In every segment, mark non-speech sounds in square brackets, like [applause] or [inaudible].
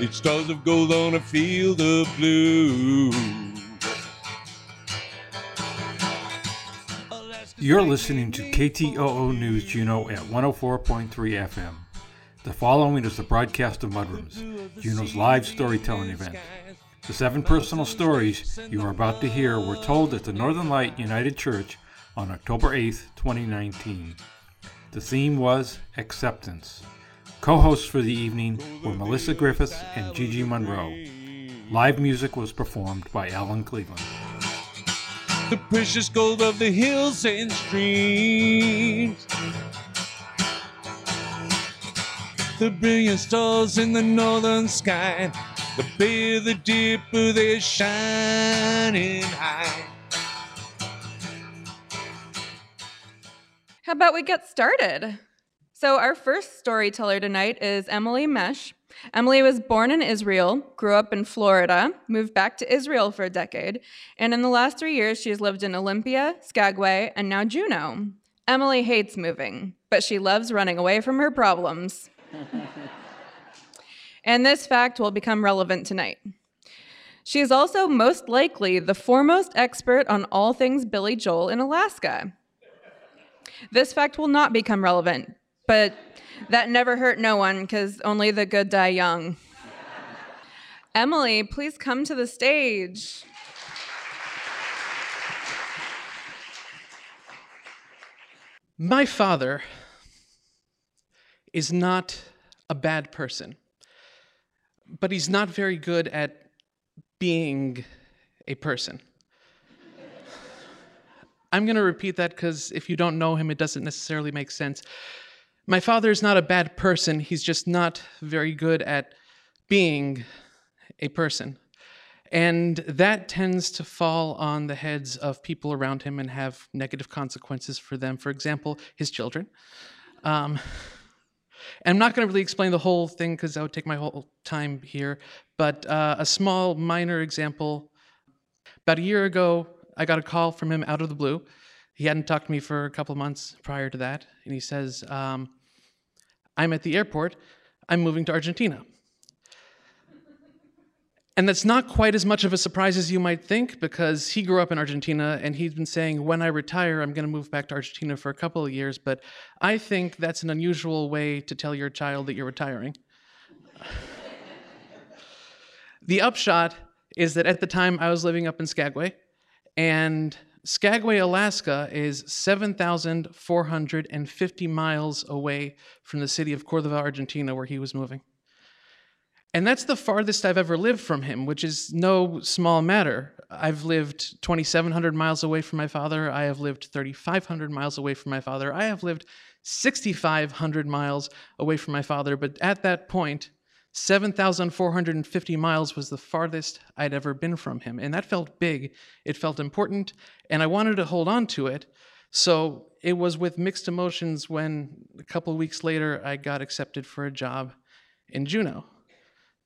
It's stars of gold on a field of blue. You're listening to KTOO News Juneau at 104.3 FM. The following is the broadcast of Mudrooms, Juneau's live storytelling event. The seven personal stories you are about to hear were told at the Northern Light United Church on October 8, 2019. The theme was acceptance. Co hosts for the evening were Melissa Griffiths and Gigi Monroe. Live music was performed by Alan Cleveland. The precious gold of the hills and streams. The brilliant stars in the northern sky. The bay of the dipper, they're shining high. How about we get started? So, our first storyteller tonight is Emily Mesh. Emily was born in Israel, grew up in Florida, moved back to Israel for a decade, and in the last three years, she has lived in Olympia, Skagway, and now Juneau. Emily hates moving, but she loves running away from her problems. [laughs] and this fact will become relevant tonight. She is also most likely the foremost expert on all things Billy Joel in Alaska. This fact will not become relevant, but that never hurt no one because only the good die young. Emily, please come to the stage. My father is not a bad person, but he's not very good at being a person. I'm going to repeat that because if you don't know him, it doesn't necessarily make sense. My father is not a bad person, he's just not very good at being a person. And that tends to fall on the heads of people around him and have negative consequences for them. For example, his children. Um, I'm not going to really explain the whole thing because that would take my whole time here. But uh, a small, minor example. About a year ago, I got a call from him out of the blue. He hadn't talked to me for a couple months prior to that. And he says, um, I'm at the airport. I'm moving to Argentina. And that's not quite as much of a surprise as you might think because he grew up in Argentina and he's been saying, when I retire, I'm going to move back to Argentina for a couple of years. But I think that's an unusual way to tell your child that you're retiring. [laughs] the upshot is that at the time I was living up in Skagway, and Skagway, Alaska is 7,450 miles away from the city of Córdoba, Argentina, where he was moving. And that's the farthest I've ever lived from him, which is no small matter. I've lived 2,700 miles away from my father. I have lived 3,500 miles away from my father. I have lived 6,500 miles away from my father. But at that point, 7,450 miles was the farthest I'd ever been from him. And that felt big. It felt important. And I wanted to hold on to it. So it was with mixed emotions when a couple weeks later I got accepted for a job in Juneau.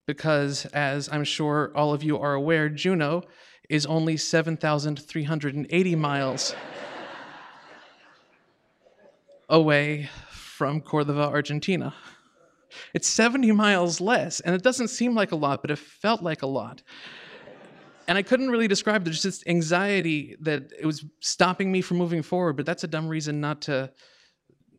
Because, as I'm sure all of you are aware, Juneau is only 7,380 miles away from Córdoba, Argentina. It's 70 miles less, and it doesn't seem like a lot, but it felt like a lot. And I couldn't really describe there's just anxiety that it was stopping me from moving forward, but that's a dumb reason not to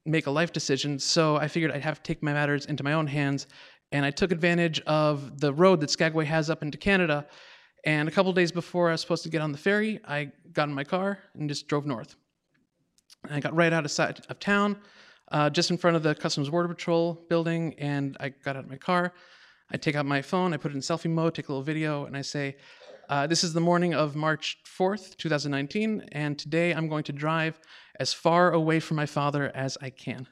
make a life decision. So I figured I'd have to take my matters into my own hands, and I took advantage of the road that Skagway has up into Canada. And a couple days before I was supposed to get on the ferry, I got in my car and just drove north. And I got right out of sight of town uh, just in front of the Customs Border Patrol building, and I got out of my car. I take out my phone, I put it in selfie mode, take a little video, and I say, uh, This is the morning of March 4th, 2019, and today I'm going to drive as far away from my father as I can.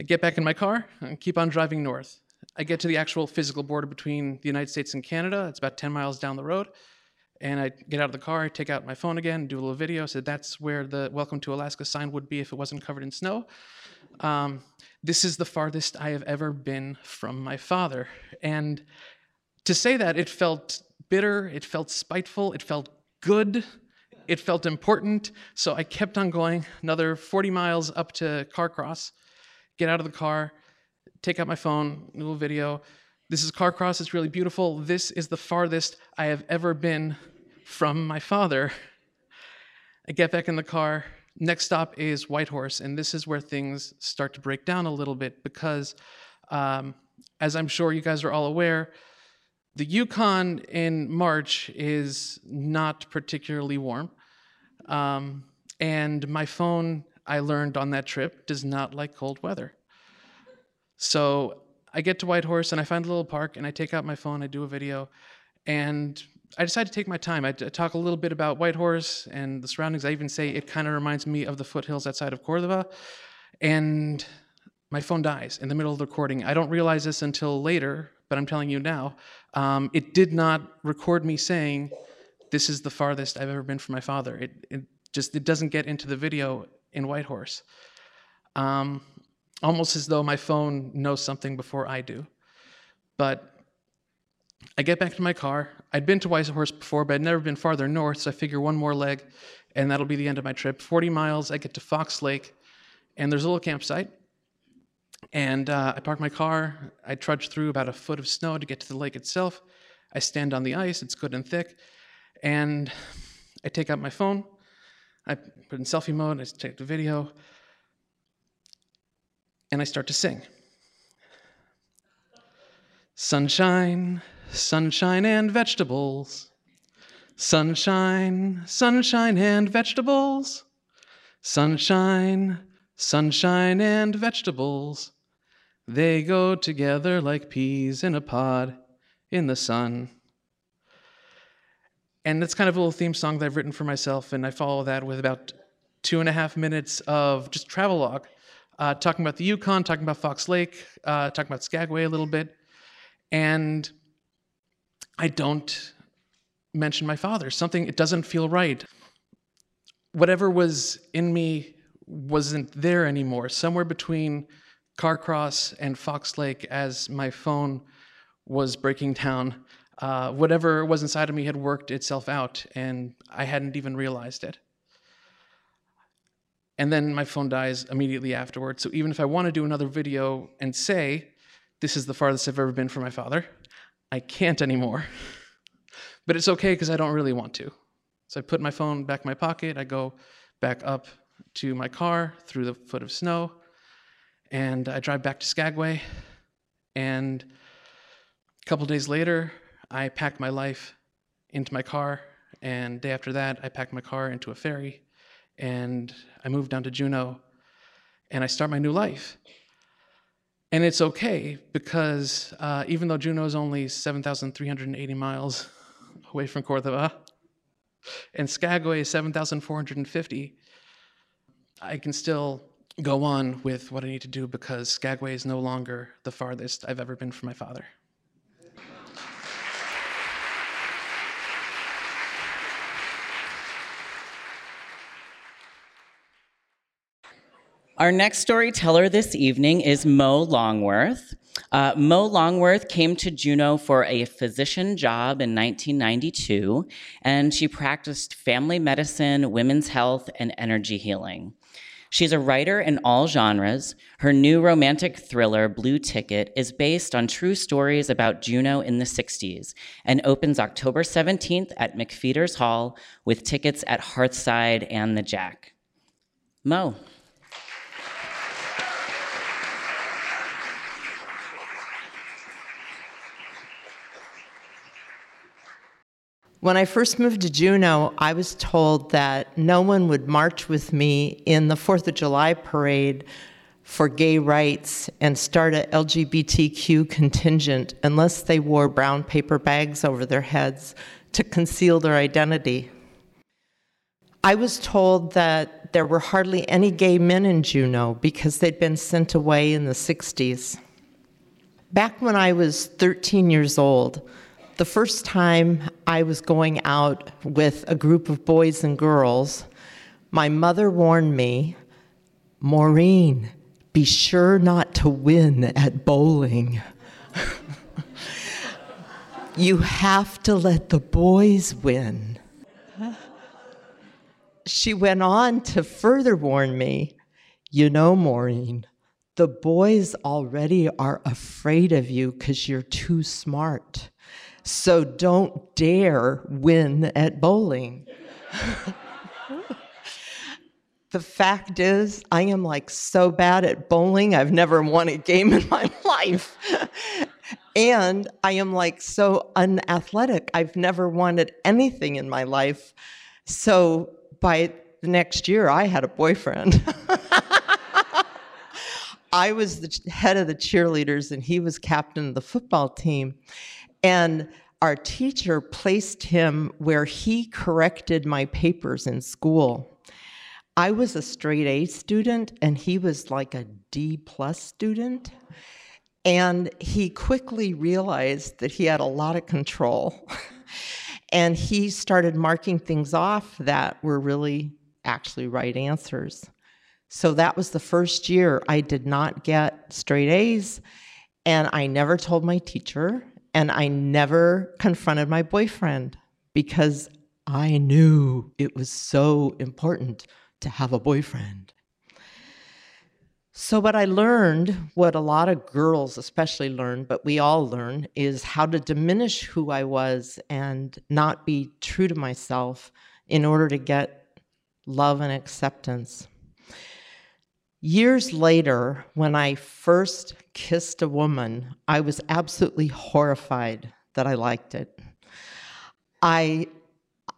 I get back in my car and keep on driving north. I get to the actual physical border between the United States and Canada. It's about 10 miles down the road. And I get out of the car, I take out my phone again, do a little video. Said that's where the Welcome to Alaska sign would be if it wasn't covered in snow. Um, this is the farthest I have ever been from my father. And to say that, it felt bitter, it felt spiteful, it felt good, it felt important. So I kept on going another 40 miles up to Carcross, get out of the car, take out my phone, little video. This is Carcross. It's really beautiful. This is the farthest I have ever been from my father. I get back in the car. Next stop is Whitehorse, and this is where things start to break down a little bit because, um, as I'm sure you guys are all aware, the Yukon in March is not particularly warm. Um, and my phone, I learned on that trip, does not like cold weather. So I get to Whitehorse and I find a little park and I take out my phone, I do a video, and I decide to take my time. I talk a little bit about Whitehorse and the surroundings. I even say it kind of reminds me of the foothills outside of Córdoba. And my phone dies in the middle of the recording. I don't realize this until later, but I'm telling you now. Um, it did not record me saying, "This is the farthest I've ever been from my father." It, it just it doesn't get into the video in Whitehorse. Um, almost as though my phone knows something before I do. But I get back to my car. I'd been to Whitehorse before, but I'd never been farther north, so I figure one more leg, and that'll be the end of my trip. 40 miles, I get to Fox Lake, and there's a little campsite. And uh, I park my car. I trudge through about a foot of snow to get to the lake itself. I stand on the ice, it's good and thick, and I take out my phone. I put in selfie mode, I take the video, and I start to sing. Sunshine, sunshine and vegetables. Sunshine, sunshine and vegetables. Sunshine, sunshine and vegetables. They go together like peas in a pod in the sun. And it's kind of a little theme song that I've written for myself, and I follow that with about two and a half minutes of just travelogue uh, talking about the Yukon, talking about Fox Lake, uh, talking about Skagway a little bit. And I don't mention my father. Something, it doesn't feel right. Whatever was in me wasn't there anymore. Somewhere between Carcross and Fox Lake, as my phone was breaking down, uh, whatever was inside of me had worked itself out, and I hadn't even realized it and then my phone dies immediately afterwards. So even if I want to do another video and say, this is the farthest I've ever been for my father, I can't anymore. But it's okay because I don't really want to. So I put my phone back in my pocket, I go back up to my car through the foot of snow, and I drive back to Skagway. And a couple days later, I pack my life into my car, and day after that, I pack my car into a ferry and I move down to Juneau and I start my new life. And it's okay because uh, even though Juneau is only 7,380 miles away from Córdoba and Skagway is 7,450, I can still go on with what I need to do because Skagway is no longer the farthest I've ever been from my father. Our next storyteller this evening is Mo Longworth. Uh, Mo Longworth came to Juneau for a physician job in 1992, and she practiced family medicine, women's health, and energy healing. She's a writer in all genres. Her new romantic thriller, Blue Ticket, is based on true stories about Juneau in the 60s and opens October 17th at McPhetres Hall with tickets at Hearthside and the JACC. Mo. When I first moved to Juneau, I was told that no one would march with me in the Fourth of July parade for gay rights and start a LGBTQ contingent unless they wore brown paper bags over their heads to conceal their identity. I was told that there were hardly any gay men in Juneau because they'd been sent away in the 60s. Back when I was 13 years old, the first time I was going out with a group of boys and girls, my mother warned me, Maureen, be sure not to win at bowling. [laughs] you have to let the boys win. She went on to further warn me, you know, Maureen, the boys already are afraid of you because you're too smart. So don't dare win at bowling. the fact is, I am like so bad at bowling, I've never won a game in my [laughs] life. and I am like so unathletic, I've never wanted anything in my life. So by the next year, I had a boyfriend. [laughs] I was the head of the cheerleaders and he was captain of the football team. And our teacher placed him where he corrected my papers in school. I was a straight A student and he was like a D plus student. And he quickly realized that he had a lot of control. [laughs] and he started marking things off that were really actually right answers. So that was the first year I did not get straight A's, and I never told my teacher, and I never confronted my boyfriend because I knew it was so important to have a boyfriend. So, what I learned, what a lot of girls especially learn, but we all learn, is how to diminish who I was and not be true to myself in order to get love and acceptance. Years later, when I first kissed a woman, I was absolutely horrified that I liked it. I,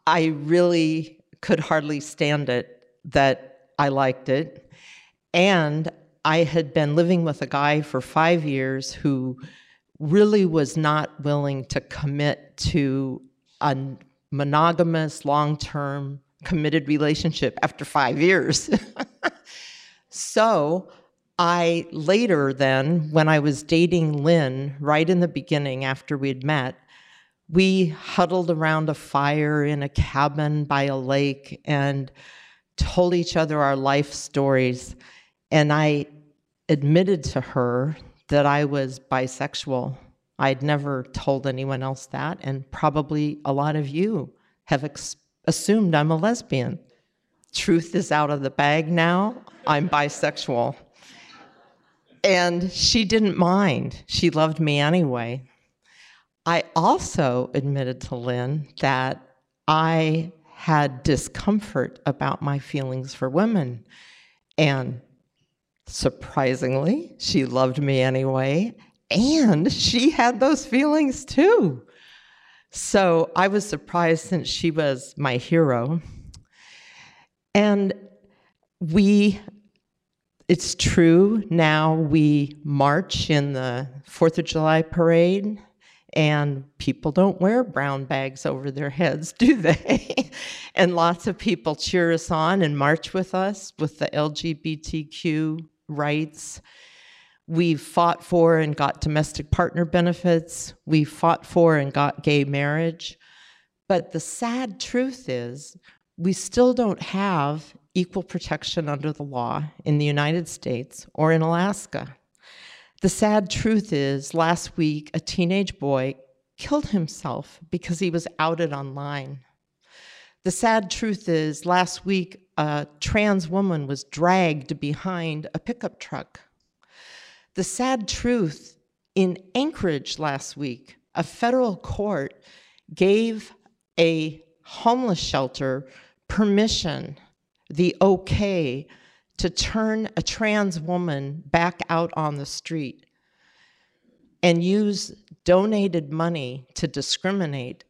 I really could hardly stand it that I liked it. And I had been living with a guy for five years who really was not willing to commit to a monogamous, long term, committed relationship after five years. [laughs] So I later, then, when I was dating Lynn, right in the beginning after we'd met, we huddled around a fire in a cabin by a lake and told each other our life stories. And I admitted to her that I was bisexual. I'd never told anyone else that, and probably a lot of you have ex- assumed I'm a lesbian truth is out of the bag now. I'm bisexual. And she didn't mind. She loved me anyway. I also admitted to Lynn that I had discomfort about my feelings for women. And surprisingly, she loved me anyway. And she had those feelings too. So I was surprised since she was my hero and we, it's true now, we march in the Fourth of July parade, and people don't wear brown bags over their heads, [laughs] do they? and lots of people cheer us on and march with us with the LGBTQ rights. We've fought for and got domestic partner benefits. We've fought for and got gay marriage. But the sad truth is, we still don't have equal protection under the law in the United States or in Alaska. The sad truth is, last week, a teenage boy killed himself because he was outed online. The sad truth is, last week, a trans woman was dragged behind a pickup truck. The sad truth in Anchorage last week, a federal court gave a homeless shelter permission, the okay to turn a trans woman back out on the street and use donated money to discriminate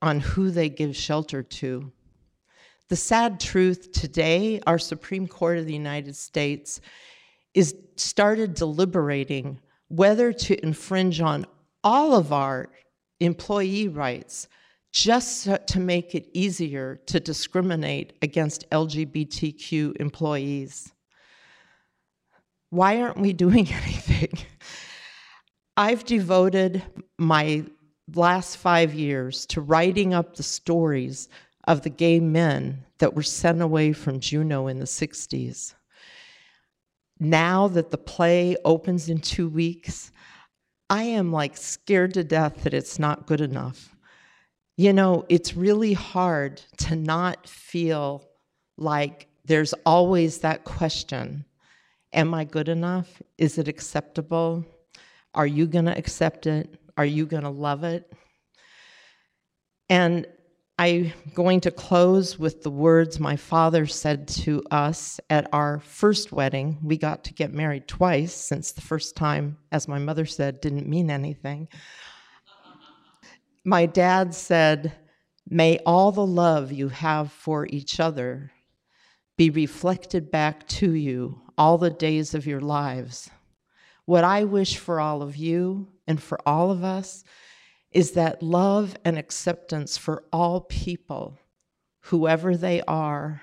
on who they give shelter to. The sad truth today, our Supreme Court of the United States is started deliberating whether to infringe on all of our employee rights just to make it easier to discriminate against LGBTQ employees. Why aren't we doing [laughs] anything? I've devoted my last five years to writing up the stories of the gay men that were sent away from Juneau in the 60s. Now that the play opens in two weeks, I am like scared to death that it's not good enough you know, it's really hard to not feel like there's always that question Am I good enough? Is it acceptable? Are you going to accept it? Are you going to love it? And I'm going to close with the words my father said to us at our first wedding. We got to get married twice since the first time, as my mother said, didn't mean anything. My dad said, May all the love you have for each other be reflected back to you all the days of your lives. What I wish for all of you and for all of us is that love and acceptance for all people, whoever they are,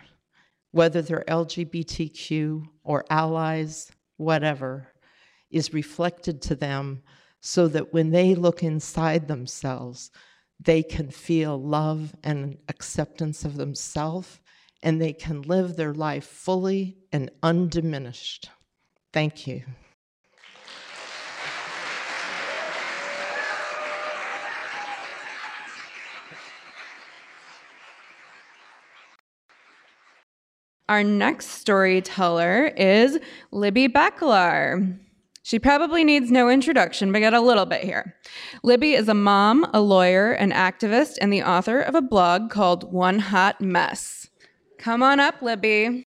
whether they're LGBTQ or allies, whatever, is reflected to them so that when they look inside themselves, they can feel love and acceptance of themselves and they can live their life fully and undiminished. Thank you. Our next storyteller is Libby Bakalar. She probably needs no introduction, but get a little bit here. Libby is a mom, a lawyer, an activist, and the author of a blog called One Hot Mess. Come on up, Libby.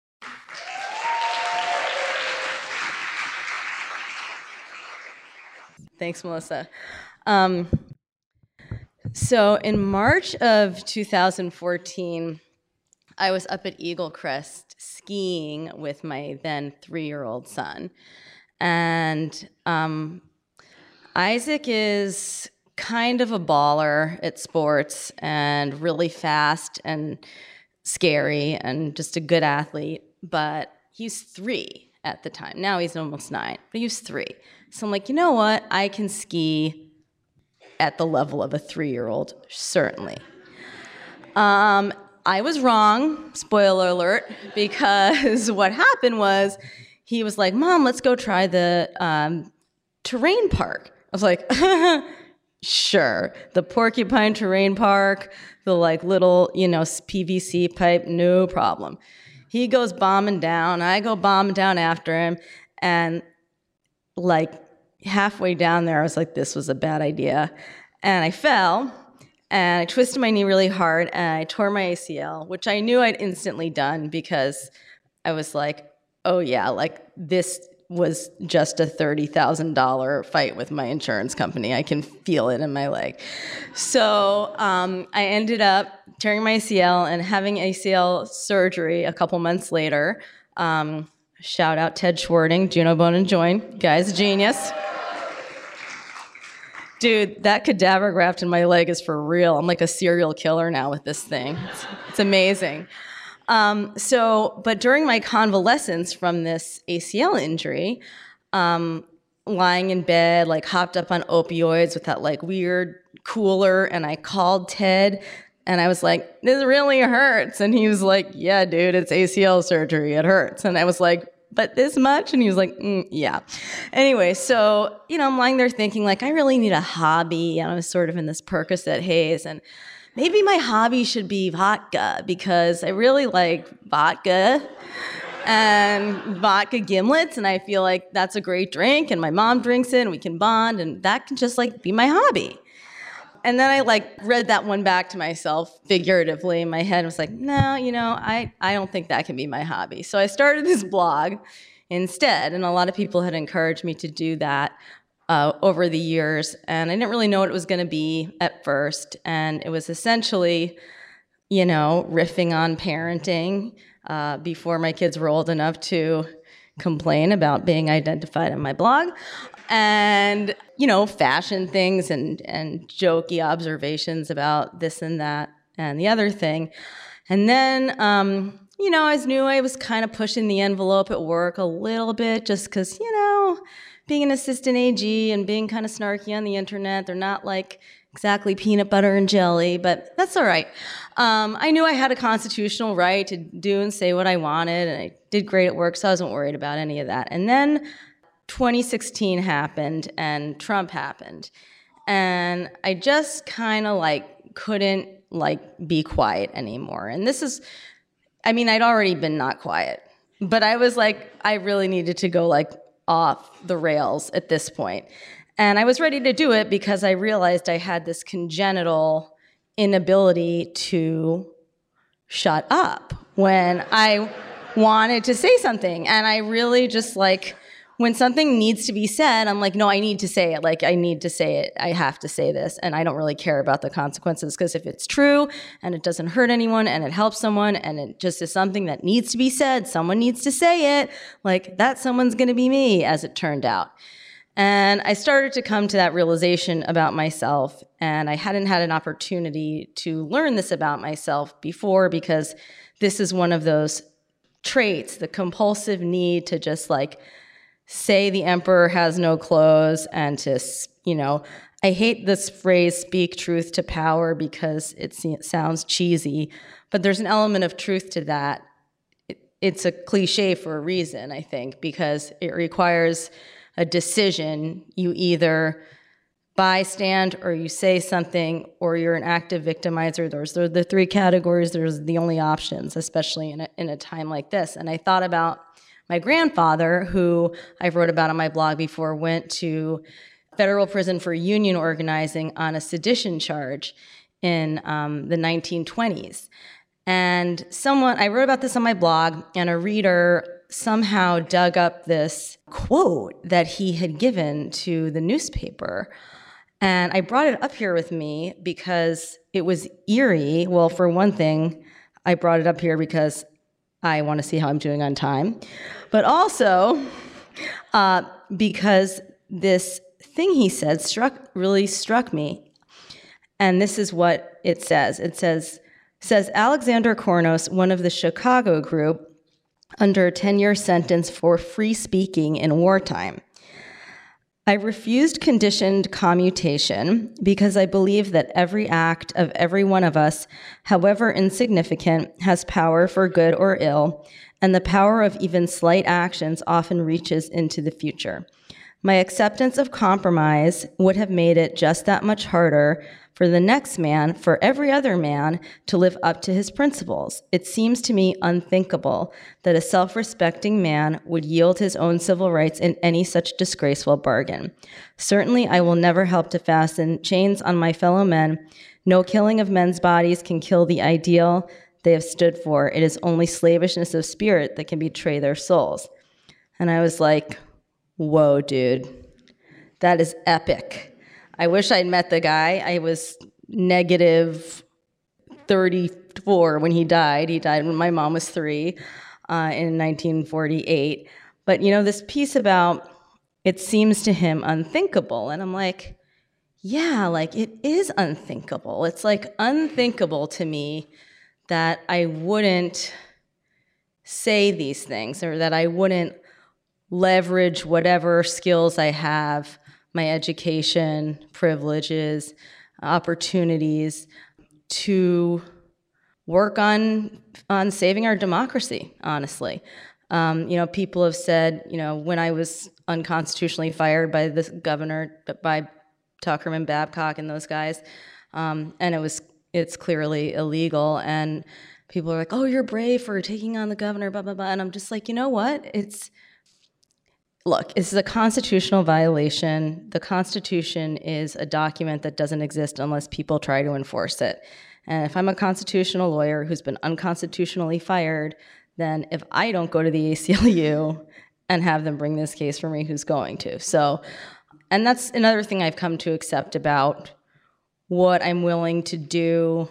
Thanks, Melissa. Um, so in March of 2014, I was up at Eaglecrest skiing with my then three year old son. And um, Isaac is kind of a baller at sports and really fast and scary and just a good athlete. But he's three at the time. Now he's almost nine, but he was three. So I'm like, you know what? I can ski at the level of a three year old, certainly. Um, I was wrong, spoiler alert, [laughs] because what happened was he was like, Mom, let's go try the um, terrain park. I was like, [laughs] sure. The porcupine terrain park, the like little, you know, PVC pipe, no problem. He goes bombing down, I go bombing down after him, and like halfway down there, I was like, this was a bad idea. And I fell and I twisted my knee really hard and I tore my ACL, which I knew I'd instantly done because I was like, oh yeah, like this was just a $30,000 fight with my insurance company. I can feel it in my leg. So um, I ended up tearing my ACL and having ACL surgery a couple months later. Um, shout out Ted Schwarting, Juneau Bone and Joint. Guy's genius. Dude, that cadaver graft in my leg is for real. I'm like a serial killer now with this thing. It's, it's amazing. Um, so, but during my convalescence from this ACL injury, um, lying in bed, like hopped up on opioids with that like weird cooler, and I called Ted and I was like, this really hurts. And he was like, yeah, dude, it's ACL surgery. It hurts. And I was like, but this much? And he was like, mm, yeah. Anyway, so, you know, I'm lying there thinking, like, I really need a hobby. And I was sort of in this Percocet haze. And maybe my hobby should be vodka because I really like vodka and vodka gimlets. And I feel like that's a great drink. And my mom drinks it and we can bond. And that can just like be my hobby. And then I like read that one back to myself figuratively in my head and was like, no, you know, I, I don't think that can be my hobby. So I started this blog instead. And a lot of people had encouraged me to do that uh, over the years. And I didn't really know what it was going to be at first. And it was essentially, you know, riffing on parenting uh, before my kids were old enough to complain about being identified in my blog and you know fashion things and and jokey observations about this and that and the other thing and then um, you know i knew i was kind of pushing the envelope at work a little bit just because you know being an assistant ag and being kind of snarky on the internet they're not like exactly peanut butter and jelly but that's all right um, i knew i had a constitutional right to do and say what i wanted and i did great at work so i wasn't worried about any of that and then 2016 happened and Trump happened. And I just kind of like couldn't like be quiet anymore. And this is I mean, I'd already been not quiet but I was like, I really needed to go like off the rails at this point. And I was ready to do it because I realized I had this congenital inability to shut up when I wanted to say something. And I really just like, when something needs to be said, I'm like, no, I need to say it. Like, I need to say it. I have to say this. And I don't really care about the consequences because if it's true and it doesn't hurt anyone and it helps someone and it just is something that needs to be said, someone needs to say it, like, that someone's going to be me, as it turned out. And I started to come to that realization about myself. And I hadn't had an opportunity to learn this about myself before because this is one of those traits, the compulsive need to just like, say the emperor has no clothes and to, you know, I hate this phrase speak truth to power because it sounds cheesy, but there's an element of truth to that. It's a cliche for a reason, I think, because it requires a decision. You either bystand or you say something or you're an active victimizer. Those are the three categories. There's the only options, especially in a, in a time like this. And I thought about my grandfather, who I've wrote about on my blog before, went to federal prison for union organizing on a sedition charge in um, the 1920s. And someone, I wrote about this on my blog, and a reader somehow dug up this quote that he had given to the newspaper. And I brought it up here with me because it was eerie. Well, for one thing, I brought it up here because I want to see how I'm doing on time but also uh, because this thing he said struck really struck me. And this is what it says. It says says Alexander Kornos, one of the Chicago group, under a 10-year sentence for free speaking in wartime. I refused conditioned commutation because I believe that every act of every one of us, however insignificant, has power for good or ill, and the power of even slight actions often reaches into the future. My acceptance of compromise would have made it just that much harder for the next man, for every other man, to live up to his principles. It seems to me unthinkable that a self respecting man would yield his own civil rights in any such disgraceful bargain. Certainly, I will never help to fasten chains on my fellow men. No killing of men's bodies can kill the ideal they have stood for. It is only slavishness of spirit that can betray their souls. And I was like, whoa, dude, that is epic. I wish I'd met the guy. I was negative 34 when he died. He died when my mom was three uh, in 1948. But you know, this piece about it seems to him unthinkable. And I'm like, yeah, like it is unthinkable. It's like unthinkable to me that I wouldn't say these things or that I wouldn't leverage whatever skills I have, my education, privileges, opportunities to work on on saving our democracy, honestly. Um, you know, people have said, you know, when I was unconstitutionally fired by the governor, by Tuckerman, Babcock, and those guys, um, and it was it's clearly illegal. And people are like, oh, you're brave for taking on the governor, blah, blah, blah. And I'm just like, you know what? It's, look, this is a constitutional violation. The Constitution is a document that doesn't exist unless people try to enforce it. And if I'm a constitutional lawyer who's been unconstitutionally fired, then if I don't go to the ACLU and have them bring this case for me, who's going to? So, and that's another thing I've come to accept about what I'm willing to do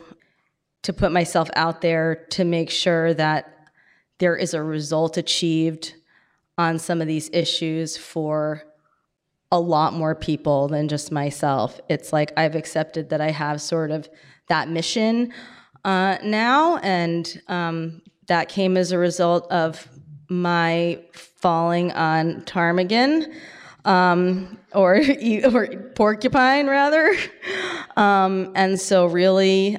to put myself out there to make sure that there is a result achieved on some of these issues for a lot more people than just myself. It's like I've accepted that I have sort of that mission uh, now, and um, that came as a result of my falling on ptarmigan um, or, [laughs] or porcupine rather. Um, and so, really,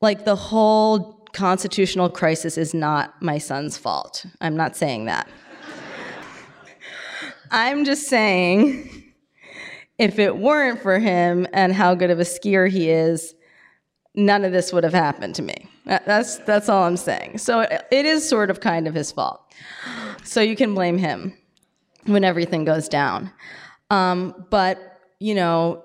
like the whole constitutional crisis is not my son's fault. I'm not saying that. I'm just saying if it weren't for him and how good of a skier he is, none of this would have happened to me. That's that's all I'm saying. So it is sort of kind of his fault. So you can blame him when everything goes down. Um, but you know,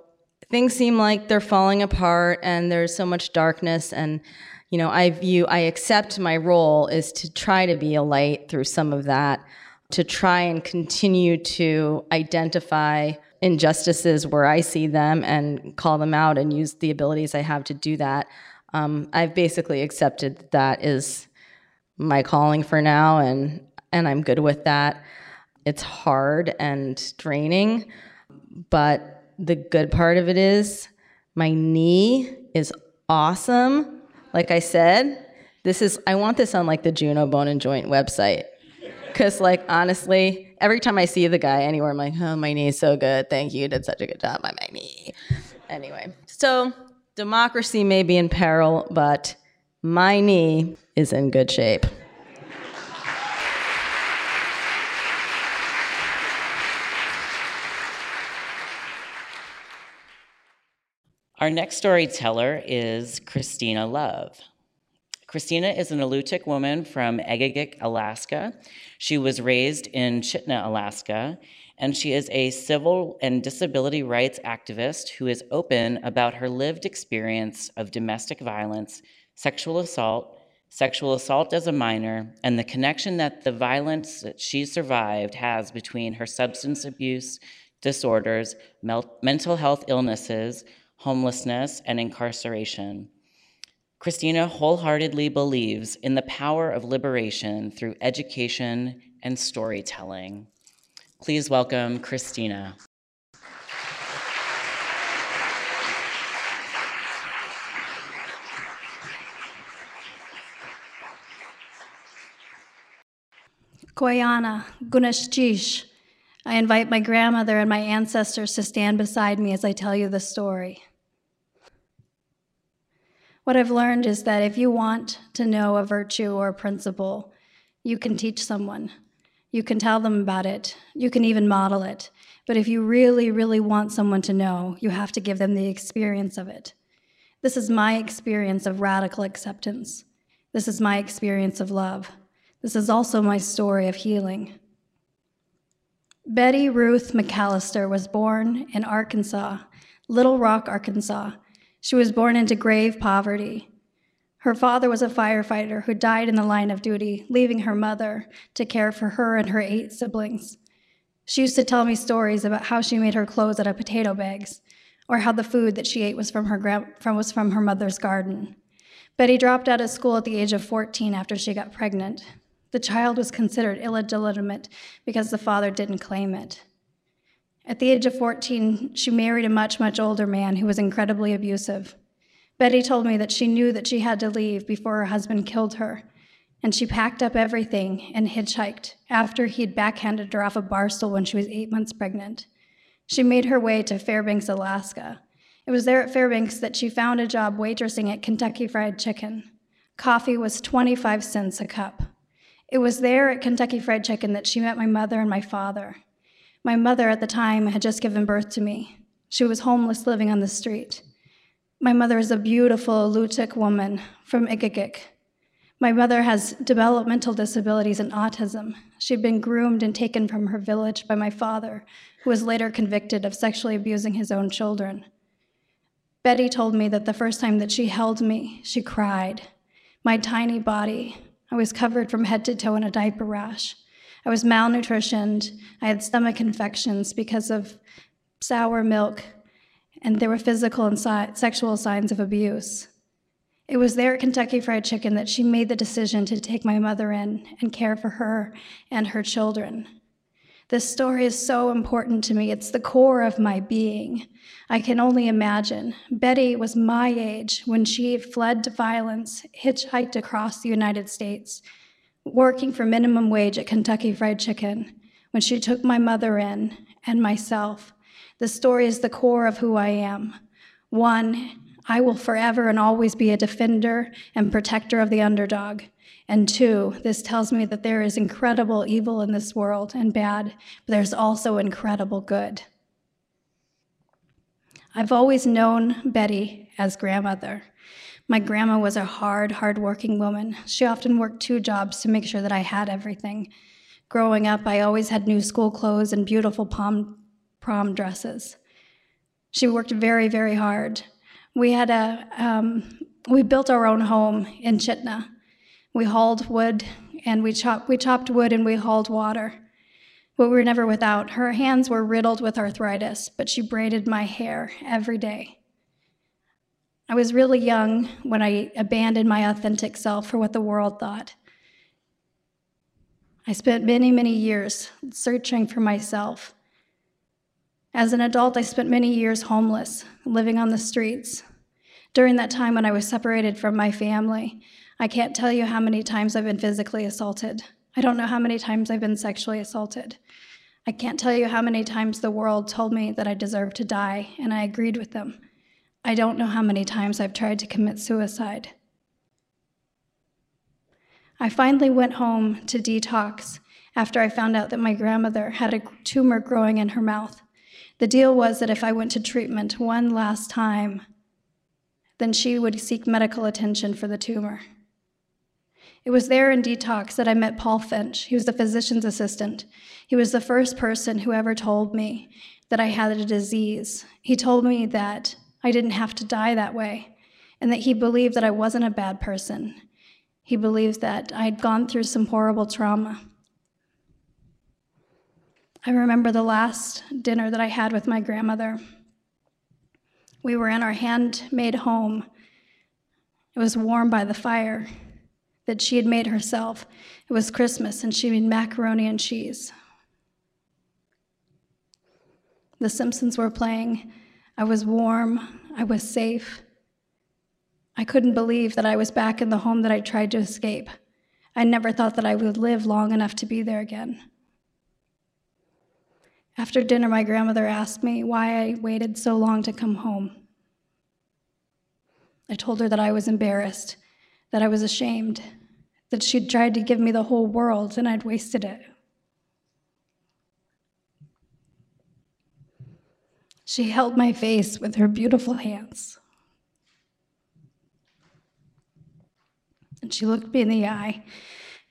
things seem like they're falling apart, and there's so much darkness. And you know, I view, I accept my role is to try to be a light through some of that, to try and continue to identify injustices where I see them and call them out and use the abilities I have to do that. Um, I've basically accepted that, that is my calling for now, and and I'm good with that. It's hard and draining, but the good part of it is my knee is awesome. Like I said, this is I want this on like the Juneau Bone and Joint website. Cause like honestly, every time I see the guy anywhere, I'm like, oh, my knee's so good. Thank you. You did such a good job on my knee. Anyway, so democracy may be in peril, but my knee is in good shape. Our next storyteller is Christina Love. Christina is an Alutiiq woman from Egegik, Alaska. She was raised in Chitina, Alaska, and she is a civil and disability rights activist who is open about her lived experience of domestic violence, sexual assault, sexual assault as a minor, and the connection that the violence that she survived has between her substance abuse disorders, mental health illnesses, homelessness, and incarceration. Christina wholeheartedly believes in the power of liberation through education and storytelling. Please welcome Christina. Koyana, Gunashjish. I invite my grandmother and my ancestors to stand beside me as I tell you the story. What I've learned is that if you want to know a virtue or a principle, you can teach someone. You can tell them about it. You can even model it. But if you really, really want someone to know, you have to give them the experience of it. This is my experience of radical acceptance. This is my experience of love. This is also my story of healing. Betty Ruth McAllister was born in Arkansas, Little Rock, Arkansas, she was born into grave poverty. Her father was a firefighter who died in the line of duty, leaving her mother to care for her and her eight siblings. She used to tell me stories about how she made her clothes out of potato bags, or how the food that she ate was from her, from, was from her mother's garden. Betty dropped out of school at the age of 14 after she got pregnant. The child was considered illegitimate because the father didn't claim it. At the age of 14, she married a much, much older man who was incredibly abusive. Betty told me that she knew that she had to leave before her husband killed her, and she packed up everything and hitchhiked after he'd backhanded her off a bar stool when she was eight months pregnant. She made her way to Fairbanks, Alaska. It was there at Fairbanks that she found a job waitressing at Kentucky Fried Chicken. Coffee was 25 cents a cup. It was there at Kentucky Fried Chicken that she met my mother and my father. My mother at the time had just given birth to me. She was homeless living on the street. My mother is a beautiful Alutiiq woman from Egegik. My mother has developmental disabilities and autism. She'd been groomed and taken from her village by my father, who was later convicted of sexually abusing his own children. Betty told me that the first time that she held me, she cried. My tiny body, I was covered from head to toe in a diaper rash. I was malnutritioned. I had stomach infections because of sour milk, and there were physical and si- sexual signs of abuse. It was there at Kentucky Fried Chicken that she made the decision to take my mother in and care for her and her children. This story is so important to me. It's the core of my being. I can only imagine. Betty was my age when she fled to violence, hitchhiked across the United States, working for minimum wage at Kentucky Fried Chicken when she took my mother in and myself. The story is the core of who I am. One, I will forever and always be a defender and protector of the underdog. And two, this tells me that there is incredible evil in this world and bad, but there's also incredible good. I've always known Betty as grandmother. My grandma was a hard, hard-working woman. She often worked two jobs to make sure that I had everything. Growing up, I always had new school clothes and beautiful prom, prom dresses. She worked very, very hard. We had a, um, we built our own home in Chitina. We hauled wood and we chopped, we chopped wood and we hauled water. But we were never without. Her hands were riddled with arthritis, but she braided my hair every day. I was really young when I abandoned my authentic self for what the world thought. I spent many, many years searching for myself. As an adult, I spent many years homeless, living on the streets. During that time when I was separated from my family, I can't tell you how many times I've been physically assaulted. I don't know how many times I've been sexually assaulted. I can't tell you how many times the world told me that I deserved to die, and I agreed with them. I don't know how many times I've tried to commit suicide. I finally went home to detox after I found out that my grandmother had a tumor growing in her mouth. The deal was that if I went to treatment one last time, then she would seek medical attention for the tumor. It was there in detox that I met Paul Finch. He was the physician's assistant. He was the first person who ever told me that I had a disease. He told me that I didn't have to die that way and that he believed that I wasn't a bad person. He believed that I'd gone through some horrible trauma. I remember the last dinner that I had with my grandmother. We were in our handmade home. It was warm by the fire that she had made herself. It was Christmas, and she made macaroni and cheese. The Simpsons were playing. I was warm. I was safe. I couldn't believe that I was back in the home that I tried to escape. I never thought that I would live long enough to be there again. After dinner, my grandmother asked me why I waited so long to come home. I told her that I was embarrassed, that I was ashamed, that she'd tried to give me the whole world and I'd wasted it. She held my face with her beautiful hands. And she looked me in the eye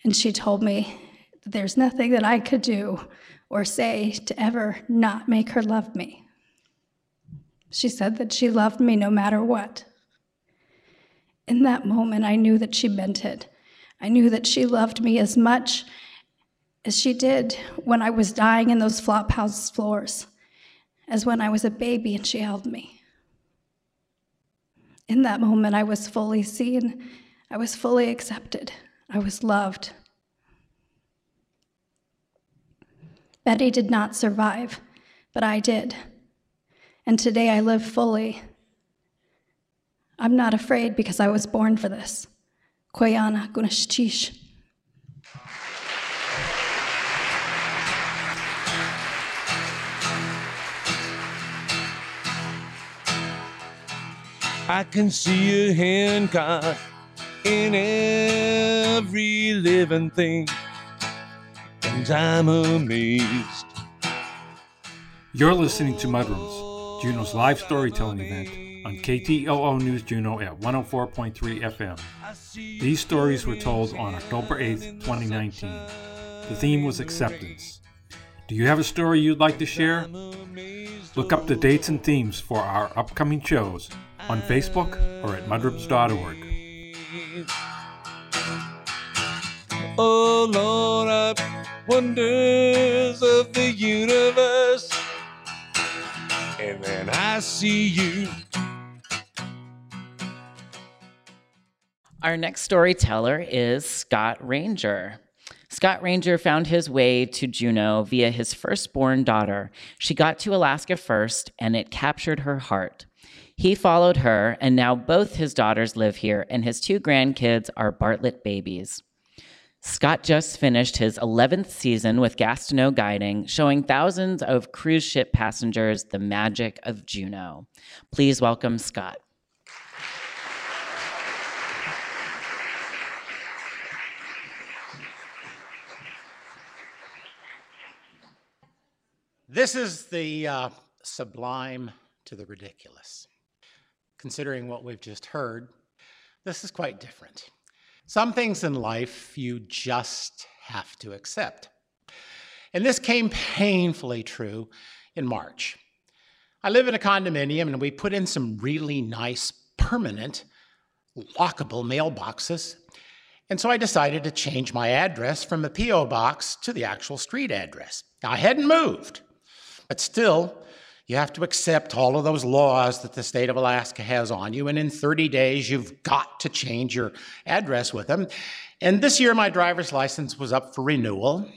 and she told me that there's nothing that I could do or say to ever not make her love me. She said that she loved me no matter what. In that moment, I knew that she meant it. I knew that she loved me as much as she did when I was dying in those flophouse floors, as when I was a baby and she held me. In that moment, I was fully seen, I was fully accepted, I was loved. Betty did not survive, but I did. And today I live fully. I'm not afraid because I was born for this. Koyana Gunalchéesh. I can see a Hancock in every living thing and I'm amazed. You're listening to Mudrooms, Juneau's live storytelling event on KTOO News Juno at 104.3 FM. These stories were told on October 8th, 2019. The theme was acceptance. Do you have a story you'd like to share? Look up the dates and themes for our upcoming shows on Facebook or at mudrooms.org. Oh Lord, I wonders of the universe. And then I see you. Our next storyteller is Scott Ranger. Scott Ranger found his way to Juneau via his firstborn daughter. She got to Alaska first, and it captured her heart. He followed her, and now both his daughters live here, and his two grandkids are Bartlett babies. Scott just finished his 11th season with Gastineau Guiding, showing thousands of cruise ship passengers the magic of Juneau. Please welcome Scott. This is the uh, sublime to the ridiculous. Considering what we've just heard, this is quite different. Some things in life you just have to accept. And this came painfully true in March. I live in a condominium and we put in some really nice permanent lockable mailboxes. And so I decided to change my address from a P.O. box to the actual street address. Now, I hadn't moved, but still, you have to accept all of those laws that the state of Alaska has on you. And in 30 days, you've got to change your address with them. And this year, my driver's license was up for renewal.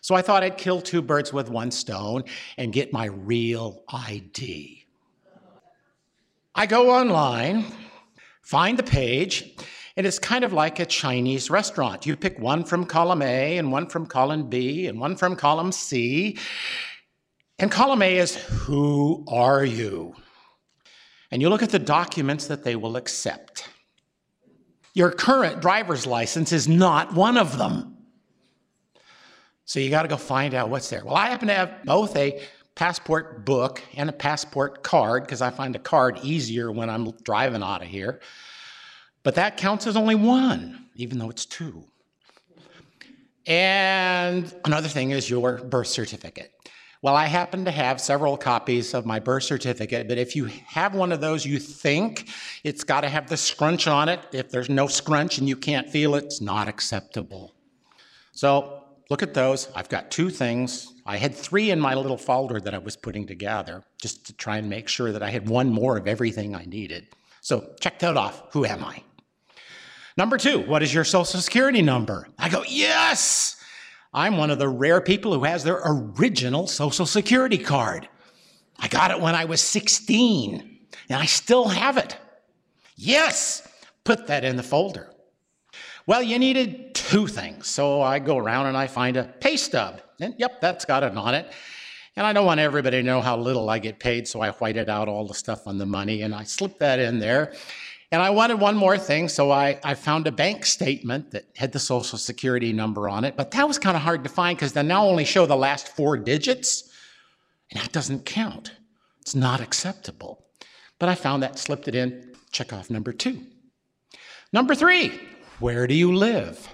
So I thought I'd kill two birds with one stone and get my real ID. I go online, find the page, and it's kind of like a Chinese restaurant. You pick one from column A, and one from column B, and one from column C. And column A is Who are you? And you look at the documents that they will accept. Your current driver's license is not one of them. So you got to go find out what's there. Well, I happen to have both a passport book and a passport card because I find a card easier when I'm driving out of here. But that counts as only one, even though it's two. And another thing is your birth certificate. Well, I happen to have several copies of my birth certificate, but if you have one of those, you think it's got to have the scrunch on it. If there's no scrunch and you can't feel it, it's not acceptable. So look at those. I've got two things. I had three in my little folder that I was putting together just to try and make sure that I had one more of everything I needed. So check that off. Who am I? Number two, what is your social security number? I go, yes! I'm one of the rare people who has their original social security card. I got it when I was 16, and I still have it. Yes, put that in the folder. Well, you needed two things. So I go around and I find a pay stub. And yep, that's got it on it. And I don't want everybody to know how little I get paid, so I whited out all the stuff on the money and I slipped that in there. And I wanted one more thing, so I, I found a bank statement that had the social security number on it, but that was kind of hard to find because they now only show the last four digits, and that doesn't count. It's not acceptable. But I found that, slipped it in, check off number two. Number three, where do you live?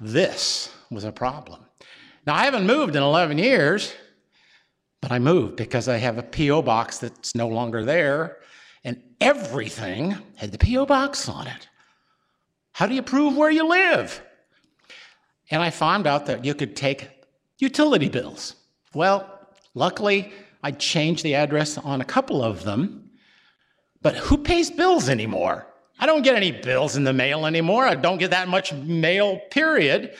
This was a problem. Now, I haven't moved in 11 years, but I moved because I have a P.O. box that's no longer there and everything had the P.O. box on it. How do you prove where you live? And I found out that you could take utility bills. Well, luckily, I changed the address on a couple of them, but who pays bills anymore? I don't get any bills in the mail anymore. I don't get that much mail, period.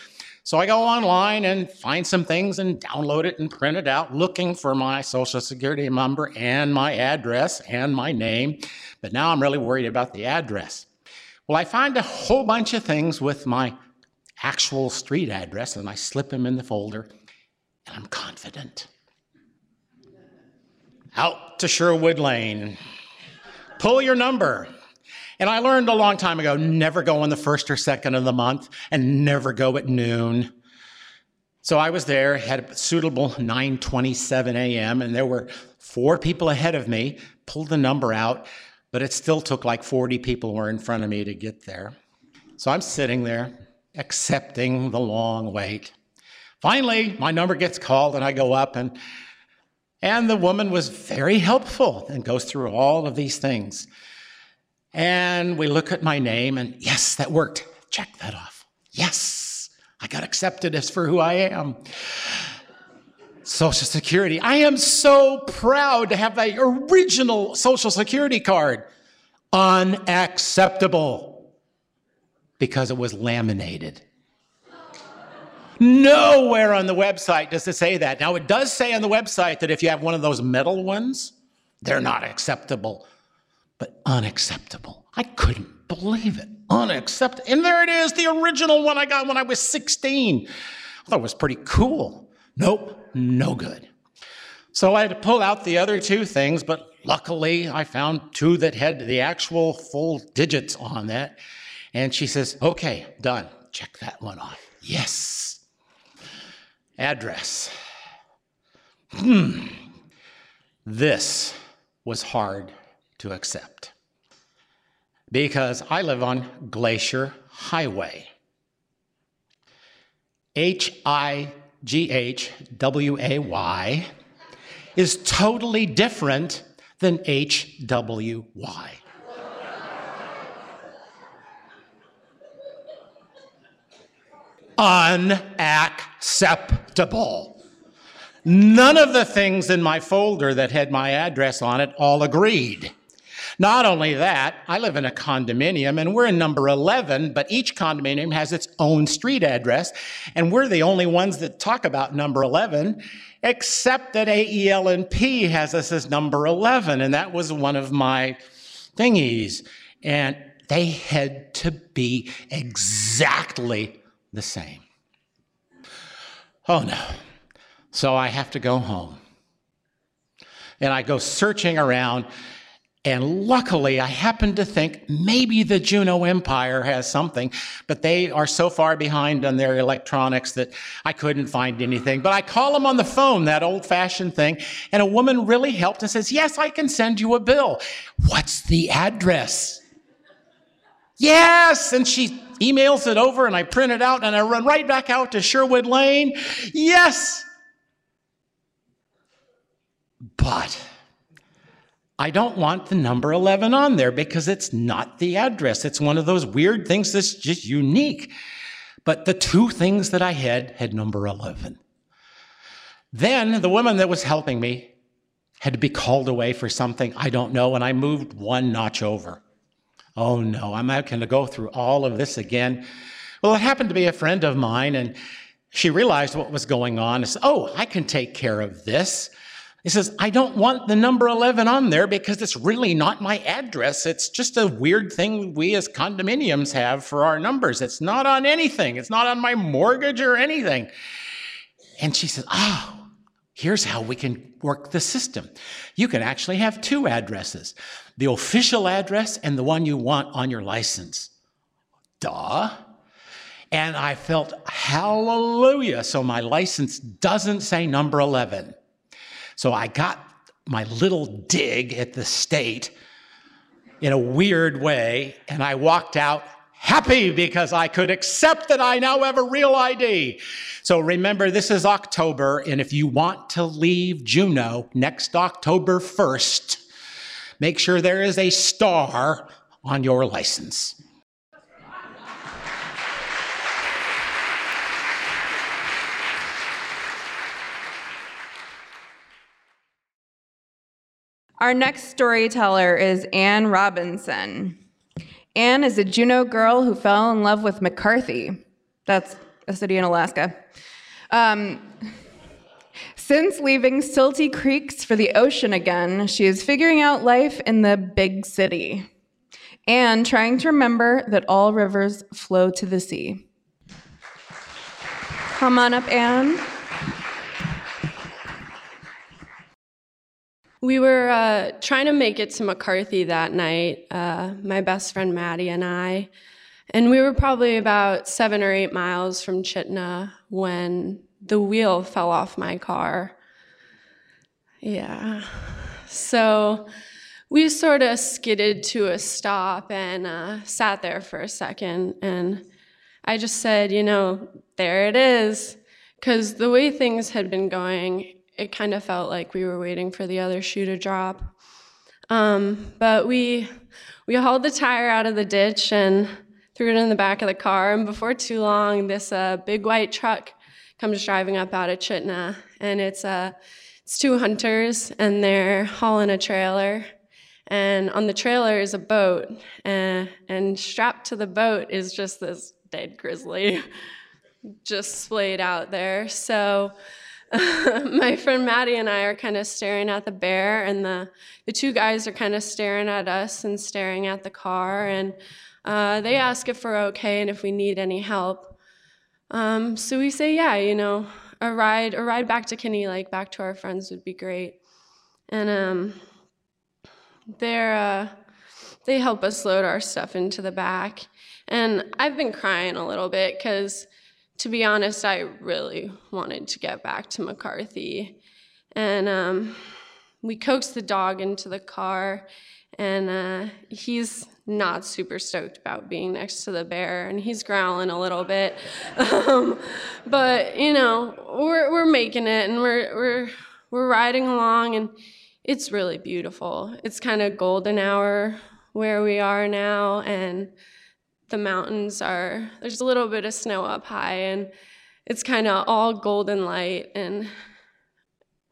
So I go online and find some things and download it and print it out, looking for my social security number and my address and my name. But now I'm really worried about the address. Well, I find a whole bunch of things with my actual street address and I slip them in the folder and I'm confident. Out to Sherwood Lane. Pull your number. And I learned a long time ago never go on the first or second of the month and never go at noon. So I was there, had a suitable 9:27 a.m. and there were four people ahead of me, pulled the number out, but it still took like 40 people were in front of me to get there. So I'm sitting there accepting the long wait. Finally, my number gets called and I go up and and the woman was very helpful and goes through all of these things. And we look at my name, and yes, that worked. Check that off. Yes, I got accepted as for who I am. Social Security. I am so proud to have the original Social Security card. Unacceptable because it was laminated. Nowhere on the website does it say that. Now, it does say on the website that if you have one of those metal ones, they're not acceptable but unacceptable. I couldn't believe it. Unacceptable. And there it is, the original one I got when I was 16. I thought it was pretty cool. Nope, no good. So I had to pull out the other two things, but luckily I found two that had the actual full digits on that. And she says, okay, done. Check that one off. Yes. Address. Hmm. This was hard to accept because I live on Glacier Highway. H I G H W A Y is totally different than H W Y. Unacceptable. None of the things in my folder that had my address on it all agreed. Not only that, I live in a condominium and we're in number 11, but each condominium has its own street address, and we're the only ones that talk about number 11, except that AEL&P has us as number 11, and that was one of my thingies. And they had to be exactly the same. Oh no. So I have to go home. And I go searching around and luckily, I happen to think maybe the Juneau Empire has something, but they are so far behind on their electronics that I couldn't find anything. But I call them on the phone, that old fashioned thing, and a woman really helped and says, Yes, I can send you a bill. What's the address? Yes. And she emails it over, and I print it out, and I run right back out to Sherwood Lane. Yes. But I don't want the number 11 on there because it's not the address. It's one of those weird things that's just unique. But the two things that I had had number 11. Then the woman that was helping me had to be called away for something I don't know, and I moved one notch over. Oh no, I'm not going to go through all of this again. Well, it happened to be a friend of mine, and she realized what was going on and said, Oh, I can take care of this. He says, I don't want the number 11 on there because it's really not my address. It's just a weird thing we as condominiums have for our numbers. It's not on anything, it's not on my mortgage or anything. And she says, Oh, here's how we can work the system. You can actually have two addresses the official address and the one you want on your license. Duh. And I felt, hallelujah. So my license doesn't say number 11. So I got my little dig at the state in a weird way, and I walked out happy because I could accept that I now have a real ID. So remember, this is October, and if you want to leave Juneau next October 1st, make sure there is a star on your license. Our next storyteller is Anne Robinson. Anne is a Juneau girl who fell in love with McCarthy. That's a city in Alaska. Um, since leaving Silty Creeks for the ocean again, she is figuring out life in the big city and trying to remember that all rivers flow to the sea. Come on up, Anne. We were uh, trying to make it to McCarthy that night, uh, my best friend Maddie and I. And we were probably about seven or eight miles from Chitina when the wheel fell off my car. Yeah. So we sort of skidded to a stop and uh, sat there for a second. And I just said, you know, there it is. Because the way things had been going, it kind of felt like we were waiting for the other shoe to drop. Um, but we we hauled the tire out of the ditch and threw it in the back of the car. And before too long, this uh, big white truck comes driving up out of Chitina, and it's uh, it's two hunters, and they're hauling a trailer. And on the trailer is a boat, and, and strapped to the boat is just this dead grizzly, [laughs] just splayed out there. So [laughs] my friend Maddie and I are kind of staring at the bear, and the, the two guys are kind of staring at us and staring at the car. And uh, they ask if we're okay and if we need any help. Um, so we say, yeah, you know, a ride, a ride back to Kenny Lake, back to our friends would be great. And um, they're, uh, they help us load our stuff into the back. And I've been crying a little bit because to be honest, I really wanted to get back to McCarthy. And um, we coaxed the dog into the car, and uh, he's not super stoked about being next to the bear, and he's growling a little bit. [laughs] Um, but you know, we're we're making it, and we're we're we're riding along, and it's really beautiful. It's kind of golden hour where we are now, and the mountains are there's a little bit of snow up high, and it's kind of all golden light, and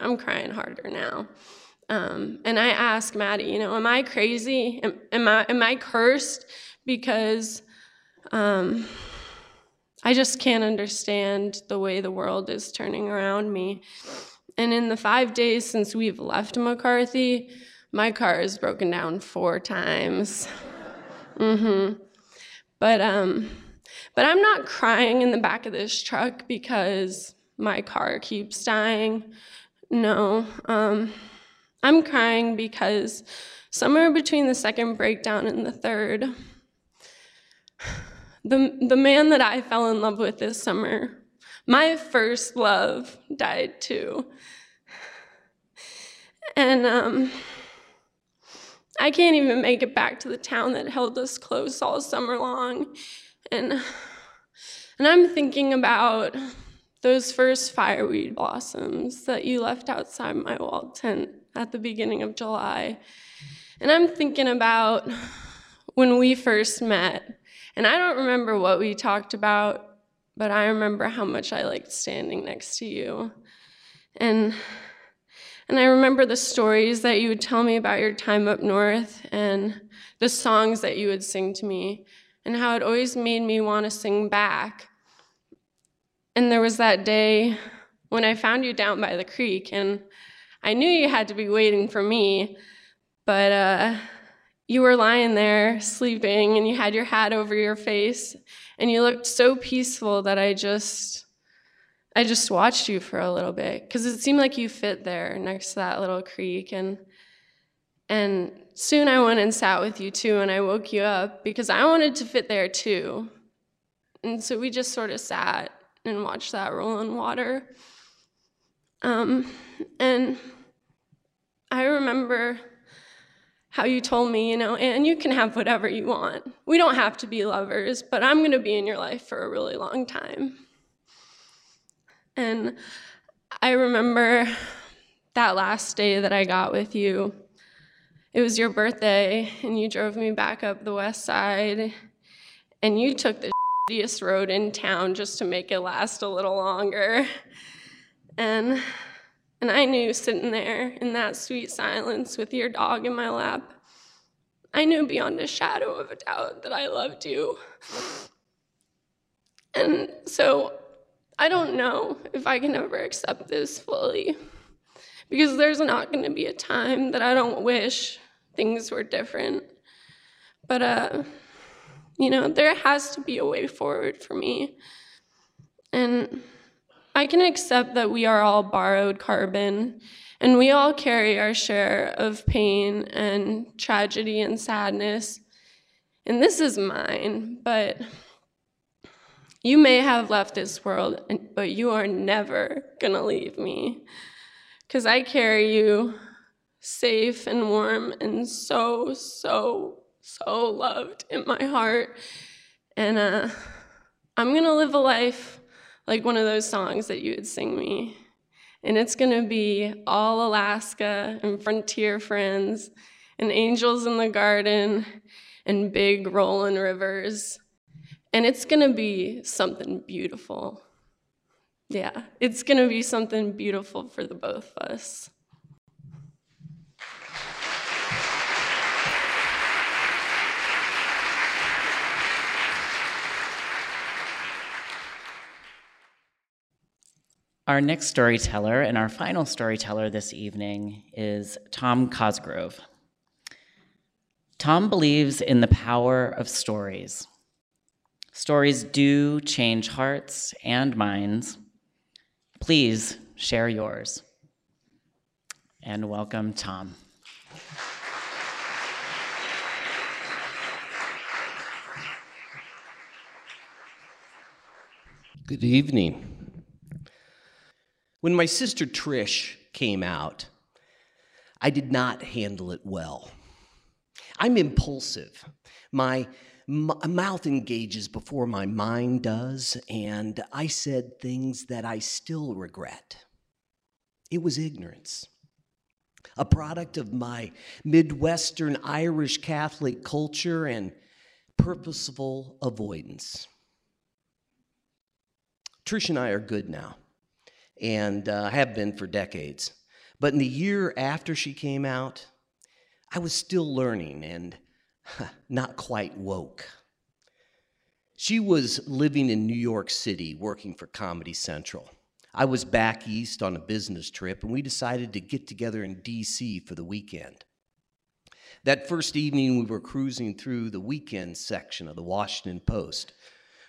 I'm crying harder now. Um, and I ask Maddie, you know, am I crazy? Am, am I am I cursed because um, I just can't understand the way the world is turning around me. And in the five days since we've left McCarthy, my car has broken down four times. [laughs] mm-hmm. But um, but I'm not crying in the back of this truck because my car keeps dying. No. Um, I'm crying because somewhere between the second breakdown and the third, the, the man that I fell in love with this summer, my first love, died too. And um, I can't even make it back to the town that held us close all summer long. And, and I'm thinking about those first fireweed blossoms that you left outside my wall tent at the beginning of July. And I'm thinking about when we first met. And I don't remember what we talked about, but I remember how much I liked standing next to you. And and I remember the stories that you would tell me about your time up north and the songs that you would sing to me and how it always made me want to sing back. And there was that day when I found you down by the creek and I knew you had to be waiting for me, but uh, you were lying there sleeping and you had your hat over your face and you looked so peaceful that I just I just watched you for a little bit because it seemed like you fit there next to that little creek and and soon I went and sat with you too and I woke you up because I wanted to fit there too. And so we just sort of sat and watched that rolling water. Um, and I remember how you told me, you know, and you can have whatever you want. We don't have to be lovers, but I'm going to be in your life for a really long time. And I remember that last day that I got with you. It was your birthday, and you drove me back up the west side, and you took the shittiest road in town just to make it last a little longer. And and I knew sitting there in that sweet silence with your dog in my lap, I knew beyond a shadow of a doubt that I loved you. And so I don't know if I can ever accept this fully because there's not going to be a time that I don't wish things were different. But, uh, you know, there has to be a way forward for me. And I can accept that we are all borrowed carbon and we all carry our share of pain and tragedy and sadness. And this is mine, but you may have left this world, but you are never gonna leave me. Because I carry you safe and warm and so, so, so loved in my heart. And uh, I'm gonna live a life like one of those songs that you would sing me. And it's gonna be all Alaska and frontier friends and angels in the garden and big rolling rivers. And it's gonna be something beautiful. Yeah, it's gonna be something beautiful for the both of us. Our next storyteller and our final storyteller this evening is Tom Cosgrove. Tom believes in the power of stories. Stories do change hearts and minds. Please share yours. And welcome, Tom. Good evening. When my sister Trish came out, I did not handle it well. I'm impulsive. My mouth engages before my mind does, and I said things that I still regret. It was ignorance, a product of my Midwestern Irish Catholic culture and purposeful avoidance. Trish and I are good now, and uh, have been for decades. But in the year after she came out, I was still learning and [laughs] not quite woke. She was living in New York City working for Comedy Central. I was back east on a business trip, and we decided to get together in DC for the weekend. That first evening, we were cruising through the weekend section of the Washington Post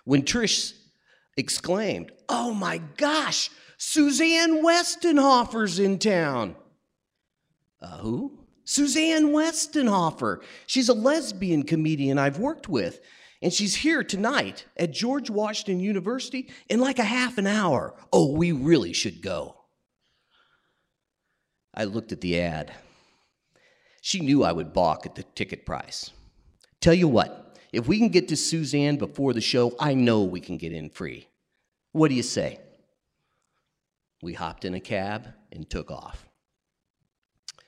when Trish exclaimed, Oh my gosh, Suzanne Westenhoefer's in town. Uh, who? Suzanne Westenhoefer. She's a lesbian comedian I've worked with, and she's here tonight at George Washington University in like a half an hour. Oh, we really should go. I looked at the ad. She knew I would balk at the ticket price. Tell you what, if we can get to Suzanne before the show, I know we can get in free. What do you say? We hopped in a cab and took off.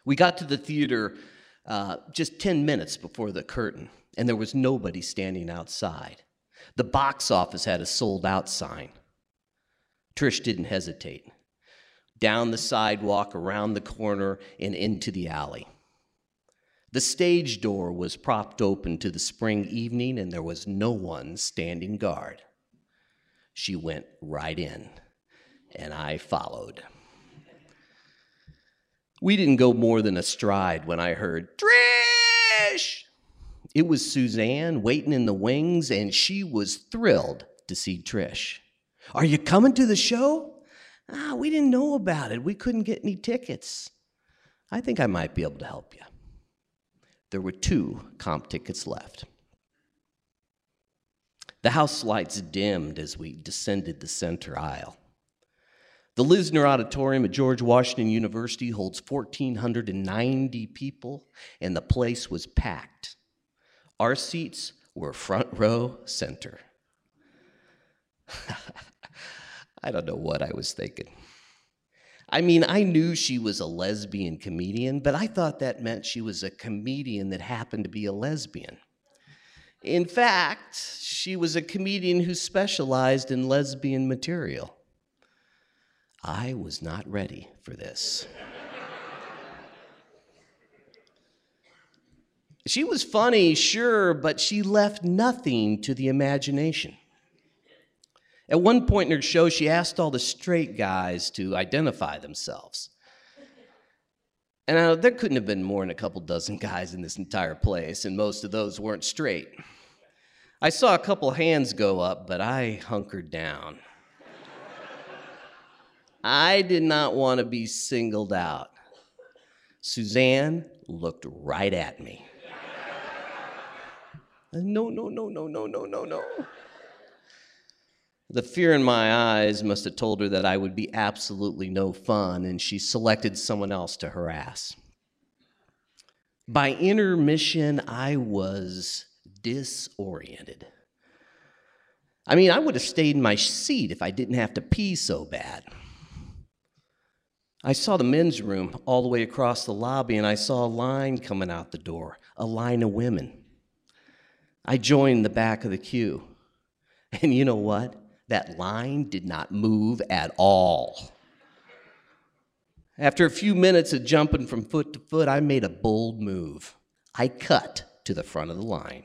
We got to the theater uh, just 10 minutes before the curtain, and there was nobody standing outside. The box office had a sold out sign. Trish didn't hesitate. Down the sidewalk, around the corner, and into the alley. The stage door was propped open to the spring evening, and there was no one standing guard. She went right in, and I followed. We didn't go more than a stride when I heard, Trish! It was Suzanne waiting in the wings, and she was thrilled to see Trish. Are you coming to the show? Ah, we didn't know about it. We couldn't get any tickets. I think I might be able to help you. There were two comp tickets left. The house lights dimmed as we descended the center aisle. The Lisner Auditorium at George Washington University holds 1,490 people, and the place was packed. Our seats were front row center. [laughs] I don't know what I was thinking. I mean, I knew she was a lesbian comedian, but I thought that meant she was a comedian that happened to be a lesbian. In fact, she was a comedian who specialized in lesbian material. I was not ready for this. she was funny, sure, but she left nothing to the imagination. At one point in her show, she asked all the straight guys to identify themselves. And uh, there couldn't have been more than a couple dozen guys in this entire place, and most of those weren't straight. I saw a couple hands go up, but I hunkered down. I did not want to be singled out. Suzanne looked right at me. No, no, no, no, no, no, no, no. The fear in my eyes must have told her that I would be absolutely no fun, and she selected someone else to harass. By intermission, I was disoriented. I mean, I would have stayed in my seat if I didn't have to pee so bad. I saw the men's room all the way across the lobby, and I saw a line coming out the door, a line of women. I joined the back of the queue. [laughs] And you know what? That line did not move at all. After a few minutes of jumping from foot to foot, I made a bold move. I cut to the front of the line.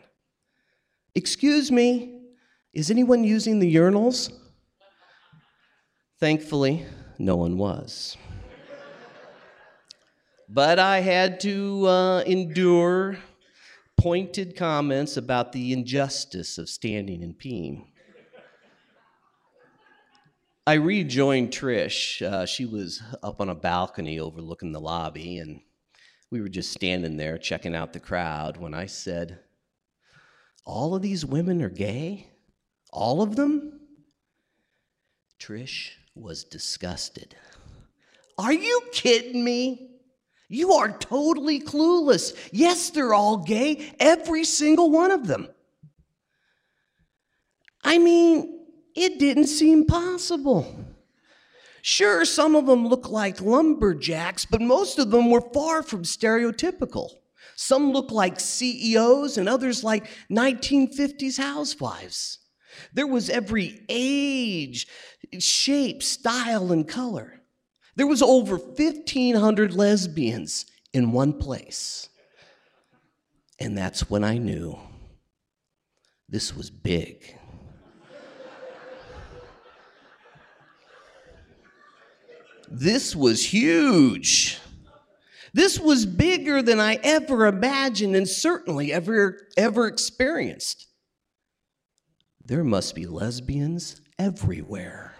Excuse me, is anyone using the urinals? Thankfully, no one was. But I had to uh, endure pointed comments about the injustice of standing and peeing. I rejoined Trish. Uh, she was up on a balcony overlooking the lobby, and we were just standing there checking out the crowd when I said, All of these women are gay? All of them? Trish was disgusted. Are you kidding me? You are totally clueless. Yes, they're all gay, every single one of them. I mean, it didn't seem possible. Sure, some of them look like lumberjacks, but most of them were far from stereotypical. Some look like CEOs and others like 1950s housewives. There was every age, shape, style, and color. There was over 1,500 lesbians in one place. And that's when I knew this was big. This was huge. This was bigger than I ever imagined and certainly ever, ever experienced. There must be lesbians everywhere.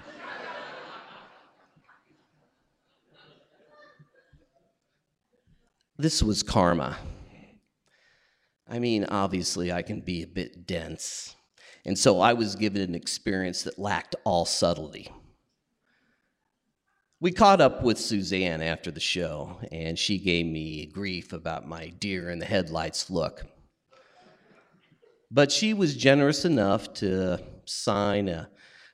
This was karma. I mean, obviously, I can be a bit dense. And so I was given an experience that lacked all subtlety. We caught up with Suzanne after the show, and she gave me grief about my deer in the headlights look. But she was generous enough to sign a,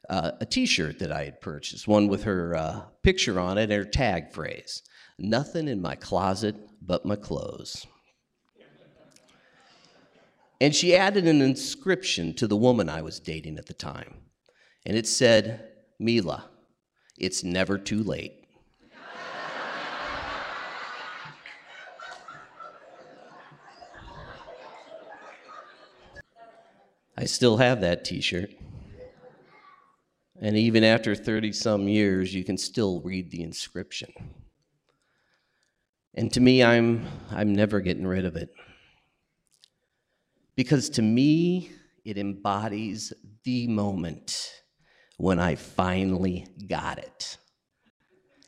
uh, a t shirt that I had purchased, one with her uh, picture on it and her tag phrase Nothing in my closet but my clothes. And she added an inscription to the woman I was dating at the time. And it said, Mila, it's never too late. I still have that t shirt. And even after 30 some years, you can still read the inscription. And to me, I'm, I'm never getting rid of it. Because to me, it embodies the moment when I finally got it.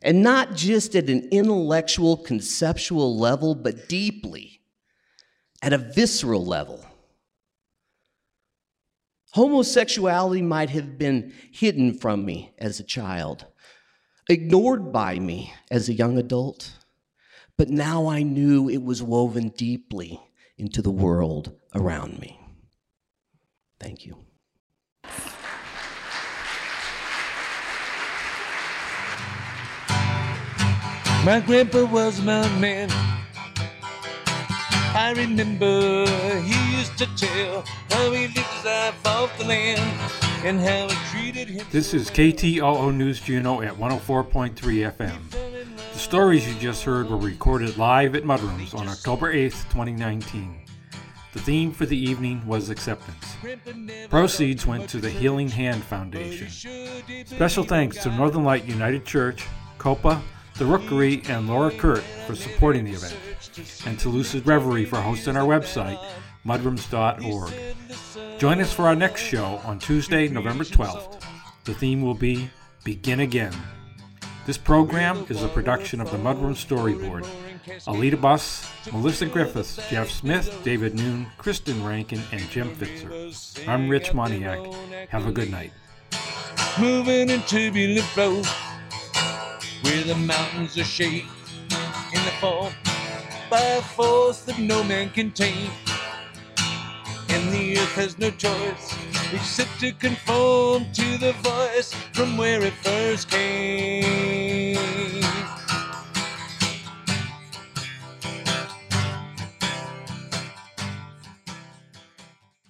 And not just at an intellectual, conceptual level, but deeply, at a visceral level. Homosexuality might have been hidden from me as a child, ignored by me as a young adult, but now I knew it was woven deeply into the world around me. Thank you. My grandpa was my man. I remember he used to tell how he lived his life off the land and how he treated him. This is KTOO News Juneau at 104.3 FM. The stories you just heard were recorded live at Mudrooms on October 8th, 2019. The theme for the evening was acceptance. Proceeds went to the Healing Hand Foundation. Special thanks to Northern Light United Church, COPA, the Rookery, and Laura Kurt for supporting the event, and to Lucid Reverie for hosting our website, mudrooms.org. Join us for our next show on Tuesday, November 12th. The theme will be Begin Again. This program is a production of the Mudroom Storyboard. Alita Bus, Melissa Griffiths, Jeff Smith, David Noon, Kristen Rankin, and Jim Fitzer. I'm Rich Moniak. Have a good night. Moving in turbulent flow where the mountains are shaped in the fall by a force that no man can tame. And the earth has no choice except to conform to the voice from where it first came.